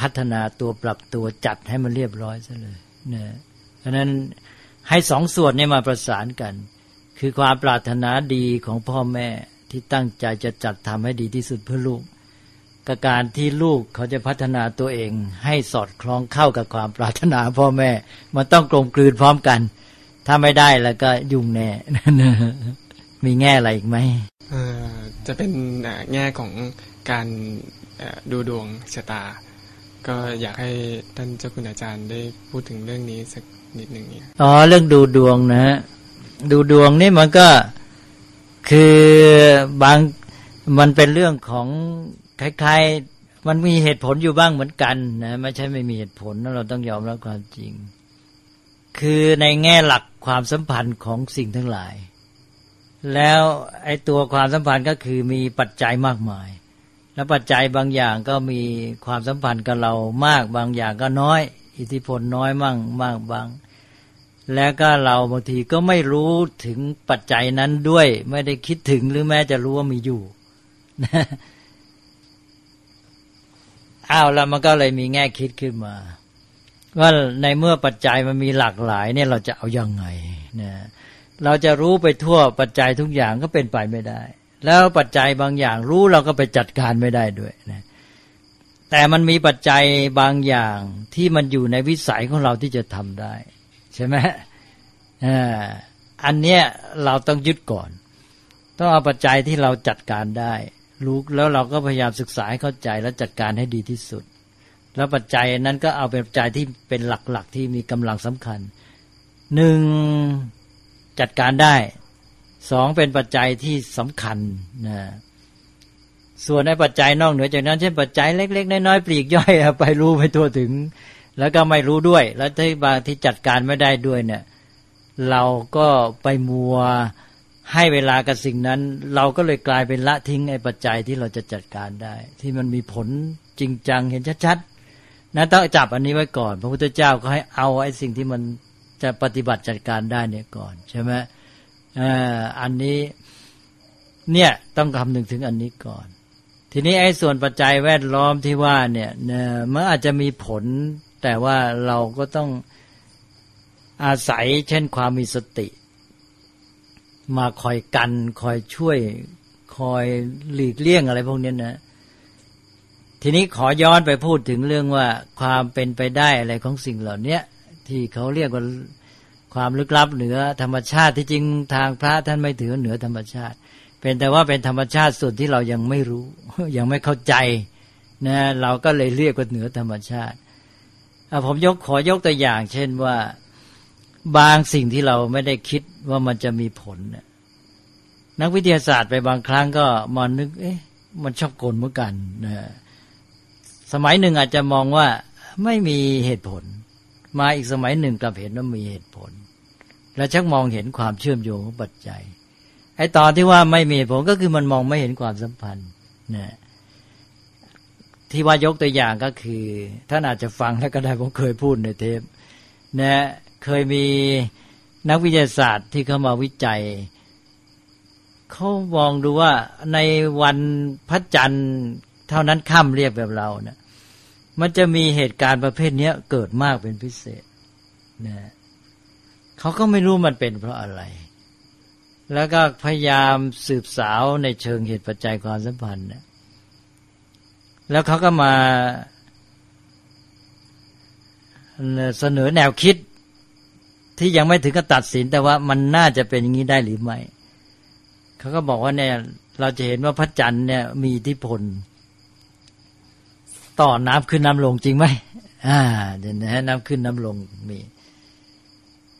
พัฒนาตัวปรับตัวจัดให้มันเรียบร้อยซะเลยนะดังนั้นให้สองส่วนนี้มาประสานกัน คือความปรารถนาดีของพ่อแม่ที่ตั้งใจจะจัดทำให้ดีที่สุดเพื่อลูกกับการที่ลูกเขาจะพัฒนาตัวเอง ให้สอดคล้องเข้ากับความปรารถนาพ่อแม่ มันต้องกลมกลืนพร้อมกัน ถ้าไม่ได้แล้วก็ยุ่งแน่มีแง่อะไรอีกไหมจะเป็นแง่ของการดูดวงชะตา ก็อยากให้ท่านเจ้าคุณอาจารย์ได้พูดถึงเรื่องนี้สักนิดหนึ่งเนี่ยอ๋อเรื่องดูดวงนะฮะดูดวงนี่มันก็คือบางมันเป็นเรื่องของคล้ายๆ มันมีเหตุผลอยู่บ้างเหมือนกันนะไม่ใช่ไม่มีเหตุผลเราต้องยอมรับความจริง คือในแง่หลักความสัมพันธ์ของสิ่งทั้งหลาย แล้วไอ้ตัวความสัมพันธ์ก็คือมีปัจจัยมากมาย แล้วปัจจัยบางอย่างก็มีความสัมพันธ์กับเรามากบางอย่างก็น้อย อิทธิพลน้อยมั่งมากบาง แล้วก็เราบางทีก็ไม่รู้ถึงปัจจัยนั้นด้วย ไม่ได้คิดถึงหรือแม้จะรู้ว่ามีอยู่อ้าวแล้วมันก็เลยมีแง่คิดขึ้นมา ว่าในเมื่อปัจจัยมันมีหลากหลายเนี่ยเราจะเอาอยัางไงนะเราจะรู้ไปทั่วปัจจัยทุกอย่างก็เป็นไปไม่ได้ แล้วปัจจัยบางอย่างรู้เราก็ไปจัดการไม่ได้ด้วยนะแต่มันมีปัจจัยบางอย่างที่มันอยู่ในวิสัยของเราที่จะทำได้ ใช่ไหมอันเนี้ยเราต้องยึดก่อน ต้องเอาปัจจัยที่เราจัดการได้รู้แล้วเราก็พยายามศึกษาให้เข้าใจแล้วจัดการให้ดีที่สุด แล้วปัจจัยนั้นก็เอาเป็นปัจจัยที่เป็นหลักๆที่มีกำลังสำคัญหนึ่งจัดการได้ สองเป็นปัจจัยที่สำคัญนะส่วนในปัจจัยนอกเหนือจากนั้นเช่นปัจจัยเล็ก ๆ น้อยๆปลีกย่อยไปรู้ไปทั่วถึง แล้วก็ไม่รู้ด้วย แล้วที่บางที่จัดการไม่ได้ด้วยเนี่ย เราก็ไปมัวให้เวลากับสิ่งนั้น เราก็เลยกลายเป็นละทิ้งไอ้ปัจจัยที่เราจะจัดการได้ ที่มันมีผลจริงจังเห็นชัดๆนั้นต้องจับอันนี้ไว้ก่อน พระพุทธเจ้าก็ให้เอาไอ้สิ่งที่มันจะปฏิบัติจัดการได้เนี่ยก่อนใช่ไหม อันนี้เนี่ยต้องคำนึงถึงอันนี้ก่อน ทีนี้ไอ้ส่วนปัจจัยแวดล้อมที่ว่าเนี่ยมันอาจจะมีผล แต่ว่าเราก็ต้องอาศัยเช่นความมีสติ มาคอยกันคอยช่วยคอยหลีกเลี่ยงอะไรพวกนี้นะ ทีนี้ขอย้อนไปพูดถึงเรื่องว่าความเป็นไปได้อะไรของสิ่งเหล่านี้ที่เขาเรียกว่า ความลึกลับเหนือธรรมชาติที่จริงทางพระท่านไม่ถือเหนือธรรมชาติ เป็นแต่ว่าเป็นธรรมชาติส่วนที่เรายังไม่รู้ ยังไม่เข้าใจนะเราก็เลยเรียกว่าเหนือธรรมชาติผมยกขอยกตัวอย่าง เช่นว่าบางสิ่งที่เราไม่ได้คิดว่ามันจะมีผลนักวิทยาศาสตร์ไปบางครั้งก็มานึก เอ๊ะ มันชอบกลเหมือนกันนะสมัยหนึ่งอาจจะมองว่าไม่มีเหตุผล มาอีกสมัยหนึ่งกลับเห็นว่ามีเหตุผล และชักมองเห็นความเชื่อมโยงของปัจจัยไอ้ตอนที่ว่าไม่มีผลก็คือมันมองไม่เห็นความสัมพันธ์นะที่ว่ายกตัวอย่างก็คือท่านอาจจะฟังแล้วก็ได้ผมเคยพูดในเทปนะเคยมีนักวิทยาศาสตร์ที่เข้ามาวิจัยเขามองดูว่าในวันพระจันทร์เท่านั้นค่ำเรียกแบบเราเนะมันจะมีเหตุการณ์ประเภทนี้เกิดมากเป็นพิเศษนะ เขาก็ไม่รู้มันเป็นเพราะอะไร แล้วก็พยายามสืบสาวในเชิงเหตุปัจจัยความสัมพันธ์นะแล้วเขาก็มาเสนอแนวคิดที่ยังไม่ถึงกับตัดสิน แต่ว่ามันน่าจะเป็นอย่างนี้ได้หรือไม่เขาก็บอกว่าเนี่ย เราจะเห็นว่าพระจันทร์เนี่ย มีอิทธิพล ต่อน้ำขึ้นน้ำลงจริงไหมอ่าเดี๋ยวนะน้ำขึ้นน้ำลงมี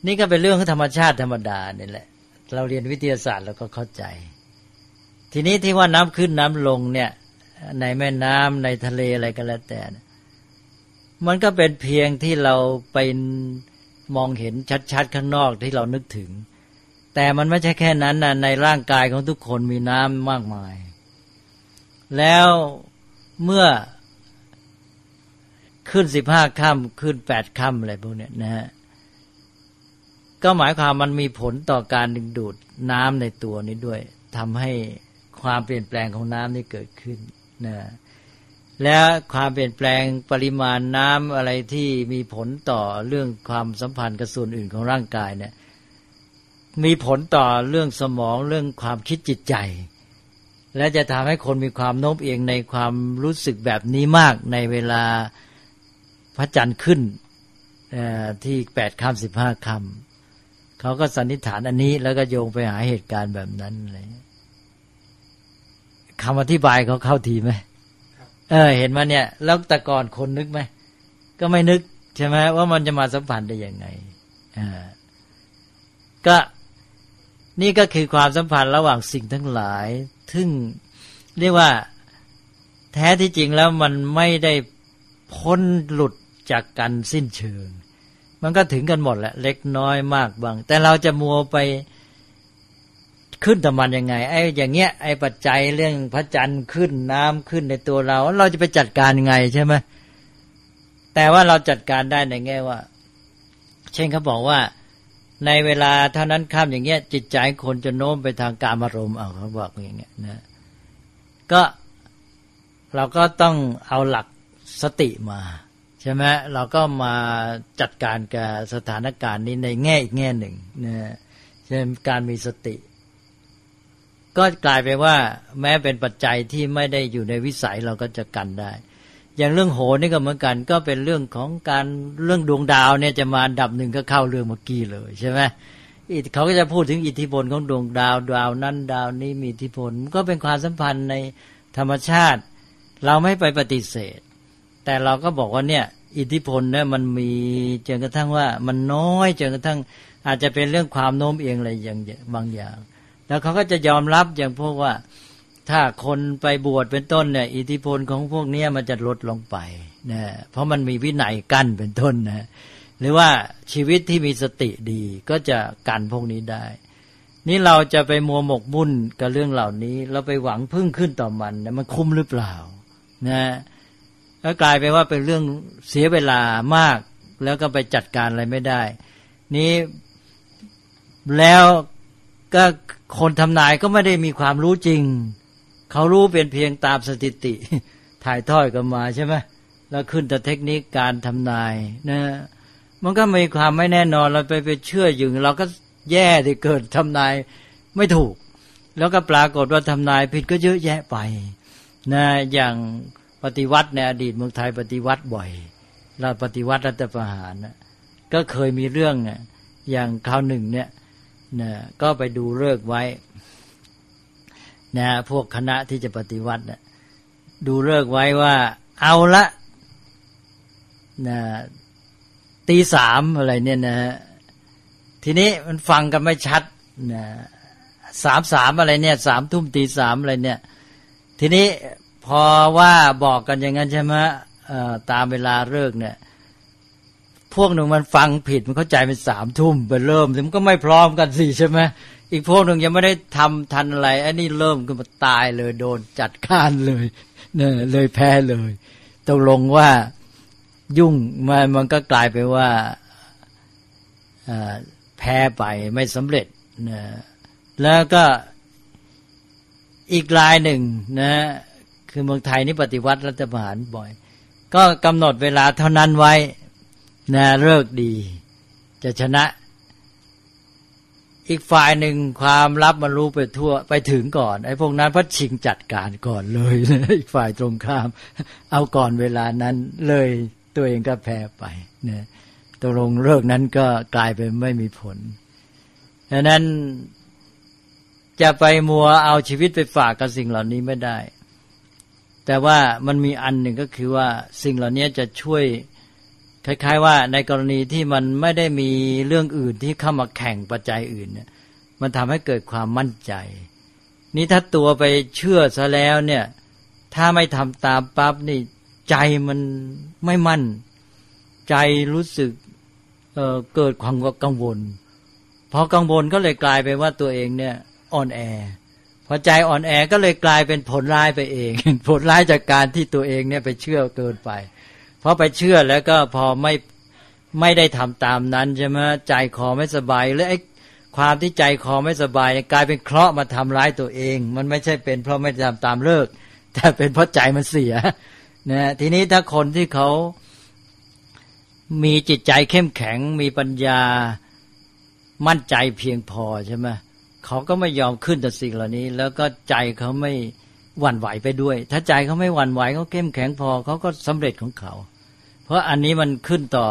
นี่ก็เป็นเรื่องของธรรมชาติธรรมดานี่แหละ เราเรียนวิทยาศาสตร์เราก็เข้าใจ ทีนี้ที่ว่าน้ำขึ้นน้ำลงเนี่ย ในแม่น้ำในทะเลอะไรก็แล้วแต่ มันก็เป็นเพียงที่เราไปมองเห็นชัดๆข้างนอกที่เรานึกถึง แต่มันไม่ใช่แค่นั้นนะในร่างกายของทุกคนมีน้ำมากมาย แล้วเมื่อขึ้นสิบห้าค่ำขึ้นแปดค่ำอะไรพวกเนี้นะฮะ ก็หมายความมันมีผลต่อการดึงดูดน้ำในตัวนี้ด้วยทำให้ความเปลี่ยนแปลงของน้ำนี่เกิดขึ้นนะและความเปลี่ยนแปลงปริมาณน้ำอะไรที่มีผลต่อเรื่องความสัมพันธ์กับส่วนอื่นของร่างกายเนี่ยมีผลต่อเรื่องสมองเรื่องความคิดจิตใจ และจะทำให้คนมีความโน้มเอียงในความรู้สึกแบบนี้มากในเวลาพระจันทร์ขึ้นที่แปดค่ำสิบห้าค่ำ เขาก็สันนิษฐานอันนี้ แล้วก็โยงไปหาเหตุการณ์แบบนั้นเลยคำอธิบายเขาเข้าทีไหมเออ เห็นมาเนี่ย แล้วแต่ก่อนคนนึกไหมก็ไม่นึกใช่ไหมว่ามันจะมาสัมพันธ์ได้ยังไงอ่าก็นี่ก็คือความสัมพันธ์ระหว่างสิ่งทั้งหลาย ซึ่งเรียกว่าแท้ที่จริงแล้วมันไม่ได้พ้นหลุดจากกันสิ้นเชิง มันก็ถึงกันหมดแหละ เล็กน้อยมากบาง แต่เราจะมัวไปขึ้นแต่มันยังไง ไอ้อย่างเงี้ยไอ้ปัจจัยเรื่องพระจันทร์ขึ้นน้ำขึ้นในตัวเรา เราจะไปจัดการยังไงใช่ไหมแต่ว่าเราจัดการได้ในแง่ว่า เช่นเขาบอกว่าในเวลาเท่านั้นข้ามอย่างเงี้ย จิตใจคนจะโน้มไปทางการอารมณ์เอาเขาบอกอย่างเงี้ยนะก็เราก็ต้องเอาหลักสติมา ใช่ไหมเราก็มาจัดการกับสถานการณ์นี้ในแง่อีกแง่หนึ่งนะเช่นการมีสติ ก็กลายไปว่า แม้เป็นปัจจัยที่ไม่ได้อยู่ในวิสัยเราก็จะกันได้ อย่างเรื่องโหนี่ก็เหมือนกัน ก็เป็นเรื่องของการเรื่องดวงดาวเนี่ยจะมาดับหนึ่งก็เข้าเรื่องเมื่อกี้เลยใช่ไหมเขาก็จะพูดถึงอิทธิพลของดวงดาวดาวนั้นดาวนี้มีอิทธิพลก็เป็นความสัมพันธ์ในธรรมชาติ เราไม่ไปปฏิเสธ แต่เราก็บอกว่าเนี่ยอิทธิพลเนี่ยมันมีจนกระทั่งว่ามันน้อยจนกระทั่งอาจจะเป็นเรื่องความโน้มเอียงอะไรอย่างบางอย่าง แล้วเขาก็จะยอมรับอย่างพวกว่าถ้าคนไปบวชเป็นต้นเนี่ยอิทธิพลของพวกนี้มันจะลดลงไปนะเพราะมันมีวินัยกั้นเป็นต้นนะหรือว่าชีวิตที่มีสติดีก็จะกันพวกนี้ได้ นี่เราจะไปมัวหมกมุ่นกับเรื่องเหล่านี้ เราไปหวังพึ่งขึ้นต่อมันนะมันคุ้มหรือเปล่า นะ ก็กลายไปว่าเป็นเรื่องเสียเวลามาก แล้วก็ไปจัดการอะไรไม่ได้ นี้แล้วก็คนทำนายก็ไม่ได้มีความรู้จริง เขารู้เป็นเพียงตามสถิติ ถ่ายทอดกันมาใช่ไหมแล้วขึ้นแต่เทคนิคการทำนายนะมันก็มีความไม่แน่นอนเราไปไปเชื่ออยู่เราก็แย่ที่เกิดทำนายไม่ถูก แล้วก็ปรากฏว่าทำนายผิดก็เยอะแยะไปนะอย่าง ปฏิวัติในอดีตเมืองไทยปฏิวัติบ่อยเราปฏิวัติรัฐประหารนะก็เคยมีเรื่องอย่างคราวหนึ่งเนี่ยนะก็ไปดูเลิกไว้นะพวกคณะที่จะปฏิวัตินะดูเลิกไว้ว่า เอาละนะตีสามอะไรเนี่ยนะทีนี้มันฟังกันไม่ชัดนะสามสามอะไรเนี่ยสามทุ่มตีสามอะไรเนี่ย ทีนี้ พอว่าบอกกันอย่างนั้นใช่ไหมตามเวลาเลิกเนี่ย พวกหนึ่งมันฟังผิดมันเข้าใจเป็นสามทุ่มไปเริ่มมันก็ไม่พร้อมกันสิใช่ไหมอีกพวกหนึ่งยังไม่ได้ทำทันอะไรไอ้นี่เริ่มก็มาตายเลยโดนจัดการเลยเนี่ยเลยแพ้เลยตกลงว่ายุ่งมันมันก็กลายไปว่าแพ้ไปไม่สำเร็จนะแล้วก็อีกรายหนึ่งนะ คือเมืองไทยนี่ปฏิวัติรัฐประหารบ่อย ก็กำหนดเวลาเท่านั้นไว้นะเลิกดี จะชนะ อีกฝ่ายหนึ่งความลับมันรู้ไปทั่วไปถึงก่อน ไอ้พวกนั้นพัดชิงจัดการก่อนเลยอีกฝ่ายตรงข้าม เอาก่อนเวลานั้นเลยตัวเองก็แพ้ไปเนี่ยตกลงเลิกนั้นก็กลายเป็นไม่มีผลดังนั้นจะไปมัวเอาชีวิตไปฝากกับสิ่งเหล่านี้ไม่ได้ แต่ว่ามันมีอันหนึ่งก็คือว่าสิ่งเหล่านี้จะช่วยคล้าย ๆ ว่าในกรณีที่มันไม่ได้มีเรื่องอื่นที่เข้ามาแข่งปัจจัยอื่นเนี่ย มันทำให้เกิดความมั่นใจ นี่ถ้าตัวไปเชื่อซะแล้วเนี่ย ถ้าไม่ทำตามปั๊บนี่ใจมันไม่มั่น ใจรู้สึกเเกิดความกังวลพอกังวลก็เลยกลายไปว่าตัวเองเนี่ยอ่อนแอ พอใจอ่อนแอก็เลยกลายเป็นผลร้ายไปเอง ผลร้ายจากการที่ตัวเองเนี่ยไปเชื่อเกินไป เพราะไปเชื่อแล้วก็พอไม่ไม่ได้ทำตามนั้นใช่ไหมใจคอไม่สบายแล้วไอ้ความที่ใจคอไม่สบายกลายเป็นเคราะห์มาทำร้ายตัวเอง มันไม่ใช่เป็นเพราะไม่ทำตามเลิก แต่เป็นเพราะใจมันเสียนะทีนี้ถ้าคนที่เขามีจิตใจเข้มแข็งมีปัญญามั่นใจเพียงพอใช่ไหมเเขาก็ไม่ยอมขึ้นต่อสิ่งเหล่านี้ แล้วก็ใจเขาไม่หวั่นไหวไปด้วย ถ้าใจเขาไม่หวั่นไหวเขาเข้มแข็งพอเขาก็สำเร็จของเขา เพราะอันนี้มันขึ้นต่อ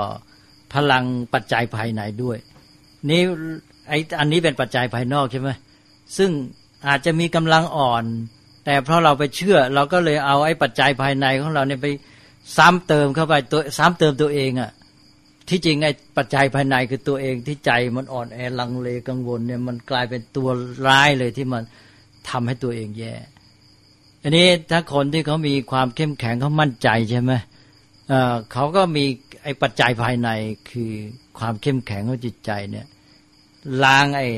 พลังปัจจัยภายในด้วย นี่ไอ้อันนี้เป็นปัจจัยภายนอกใช่ไหมซึ่งอาจจะมีกำลังอ่อน แต่เพราะเราไปเชื่อ เราก็เลยเอาไอ้ปัจจัยภายในของเราเนี่ยไปซ้ำเติมเข้าไปตัวซ้ำเติมตัวเองอะ่ะ ที่จริงไอ้ปัจจัยภายในคือตัวเองที่ใจมันอ่อนแอลังเลกังวลเนี่ยมันกลายเป็นตัวร้ายเลยที่มันทำให้ตัวเองแย่ อันนี้ถ้าคนที่เขามีความเข้มแข็งเขามั่นใจใช่ไหมเเขาก็มีไอ้ปัจจัยภายในคือความเข้มแข็งของจิตใจเนี่ยล้างไอ้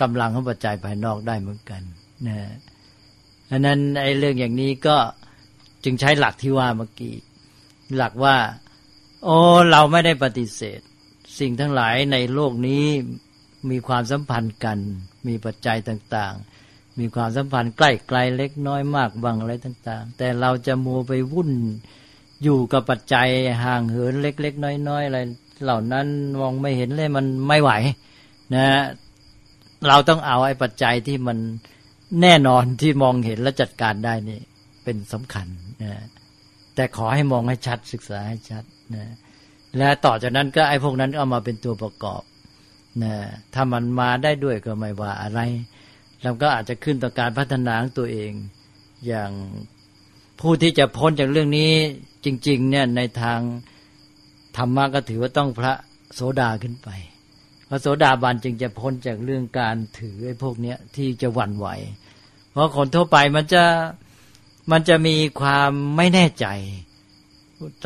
กำลังของปัจจัยภายนอกได้เหมือนกันนะอันนั้นไอ้เรื่องอย่างนี้ก็จึงใช้หลักที่ว่าเมื่อกี้หลักว่า โอ้เราไม่ได้ปฏิเสธ สิ่งทั้งหลายในโลกนี้มีความสัมพันธ์กัน มีปัจจัยต่าง ๆ มีความสัมพันธ์ใกล้ไกลเล็กน้อยมากบางอะไรต่าง ๆ แต่เราจะมัวไปวุ่นอยู่กับปัจจัยห่างเหินเล็ก ๆ น้อย ๆ อะไร เหล่านั้นมองไม่เห็นเลยมันไม่ไหวนะเราต้องเอาไอ้ปัจจัยที่มันแน่นอนที่มองเห็นและจัดการได้นี่เป็นสำคัญนะแต่ขอให้มองให้ชัดศึกษาให้ชัด นะและต่อจากนั้นก็ไอ้พวกนั้นเอามาเป็นตัวประกอบนะถ้ามันมาได้ด้วยก็ไม่ว่าอะไรเราก็อาจจะขึ้นต่อการพัฒนาของตัวเอง อย่างผู้ที่จะพ้นจากเรื่องนี้จริง ๆ เนี่ยในทางธรรมะก็ถือว่าต้องพระโสดาขึ้นไปพระโสดาบันจึงจะพ้นจากเรื่องการถือไอ้พวกเนี้ยที่จะหวั่นไหว เพราะคนทั่วไปมันจะมันจะมีความไม่แน่ใจ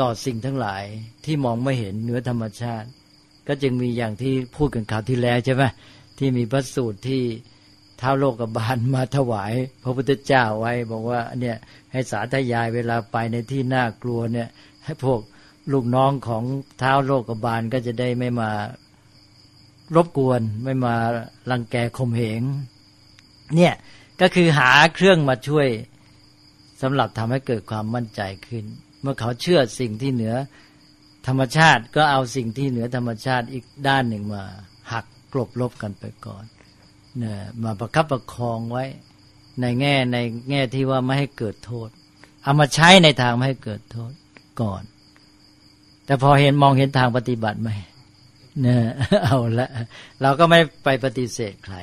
ต่อสิ่งทั้งหลายที่มองไม่เห็นเหนือธรรมชาติ ก็จึงมีอย่างที่พูดกันข่าวที่แล้วใช่ไหมที่มีพระสูตรที่ท้าโลกบาลมาถวาย พระพุทธเจ้าไว้ บอกว่าเนี่ยให้สาธยายเวลาไปในที่น่ากลัวเนี่ยให้พวกลูกน้องของเท้าโลกบาลก็จะได้ไม่มารบกวนไม่มารังแกข่มเหงเนี่ยก็คือหาเครื่องมาช่วยสำหรับทำให้เกิดความมั่นใจขึ้น เมื่อเขาเชื่อสิ่งที่เหนือธรรมชาติก็เอาสิ่งที่เหนือธรรมชาติอีกด้านหนึ่งมาหักกลบลบกันไปก่อนเนี่ยมาประคับประคองไว้ในแง่ในแง่ที่ว่าไม่ให้เกิดโทษ เอามาใช้ในทางไม่ให้เกิดโทษก่อน แต่พอเห็นมองเห็นทางปฏิบัติไหมเนี่ยเอาละเราก็ไม่ไปปฏิเสธใคร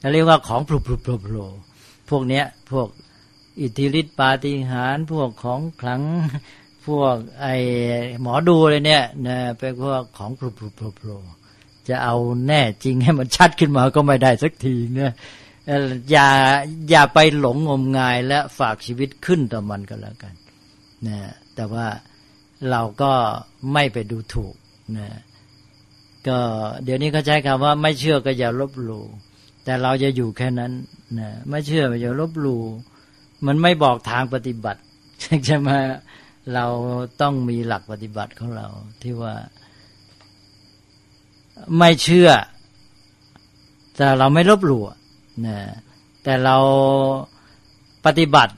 เราเรียกว่าของพลุพลุพลุพลุพวกเนี้ย พวก อิทธิฤทธิปาฏิหาริย์พวกของขลังพวกไอหมอดูเลยเนี่ยนะเป็นพวกของพลุพลุพลุพลุจะเอาแน่จริงให้มันชัดขึ้นมาก็ไม่ได้สักทีเนี่ยอย่าอย่าไปหลงงมงายและฝากชีวิตขึ้นต่อมันก็แล้วกันนะแต่ว่าเราก็ไม่ไปดูถูกนะก็เดี๋ยวนี้เขาใช้คำว่าไม่เชื่อก็อย่าลบหลู่แต่เราจะอยู่แค่นั้นนะไม่เชื่ออย่าลบหลู่ มันไม่บอกทางปฏิบัติใช่ไหมเราต้องมีหลักปฏิบัติของเราที่ว่า ไม่เชื่อ แต่เราไม่ลบหลู่นะแต่เราปฏิบัติ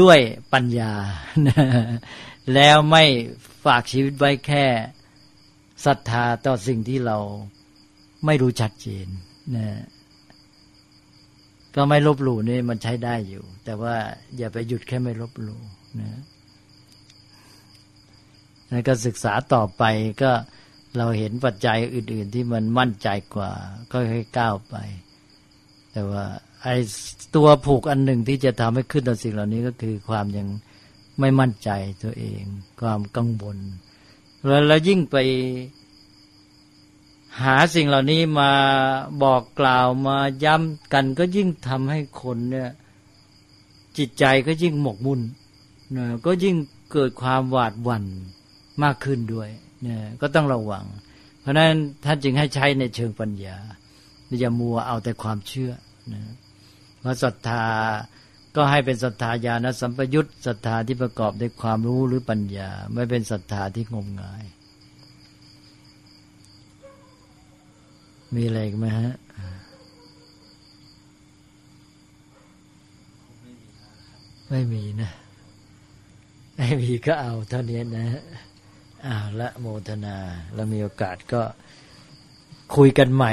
ด้วยปัญญา แล้วไม่ฝากชีวิตไว้แค่ศรัทธาต่อสิ่งที่เราไม่รู้ชัดเจนนะ ก็ไม่ลบหลู่นี่มันใช้ได้อยู่ แต่ว่าอย่าไปหยุดแค่ไม่ลบหลู่นะแล้วก็ศึกษาต่อไปก็เราเห็นปัจจัยอื่น ๆ ที่มันมั่นใจกว่า ก็ค่อยก้าวไป แต่ว่าไอ้ตัวผูกอันหนึ่งที่จะทำให้ขึ้นต่อสิ่งเหล่านี้ก็คือความยังไม่มั่นใจตัวเอง ความกังวลแล้วยิ่งไป หาสิ่งเหล่านี้มาบอกกล่าวมาย้ำกันก็ยิ่งทำให้คนเนี่ย จิตใจก็ยิ่งหมกมุ่นนะก็ยิ่งเกิดความหวาดหวั่นมากขึ้นด้วยเนี่ยก็ต้องระวัง เพราะฉะนั้นท่านจึงให้ใช้ในเชิงปัญญาอย่ามัวเอาแต่ความเชื่อนะเพราะศรัทธาก็ให้เป็นศรัทธาญาณสัมปยุตศรัทธาที่ประกอบด้วยความรู้หรือปัญญา ไม่เป็นศรัทธาที่งมงาย มีอะไรไหมฮะไม่มีนะ ไม่มีก็เอาเท่านี้นะอ้าวละโมทนาแล้วมีโอกาสก็คุยกันใหม่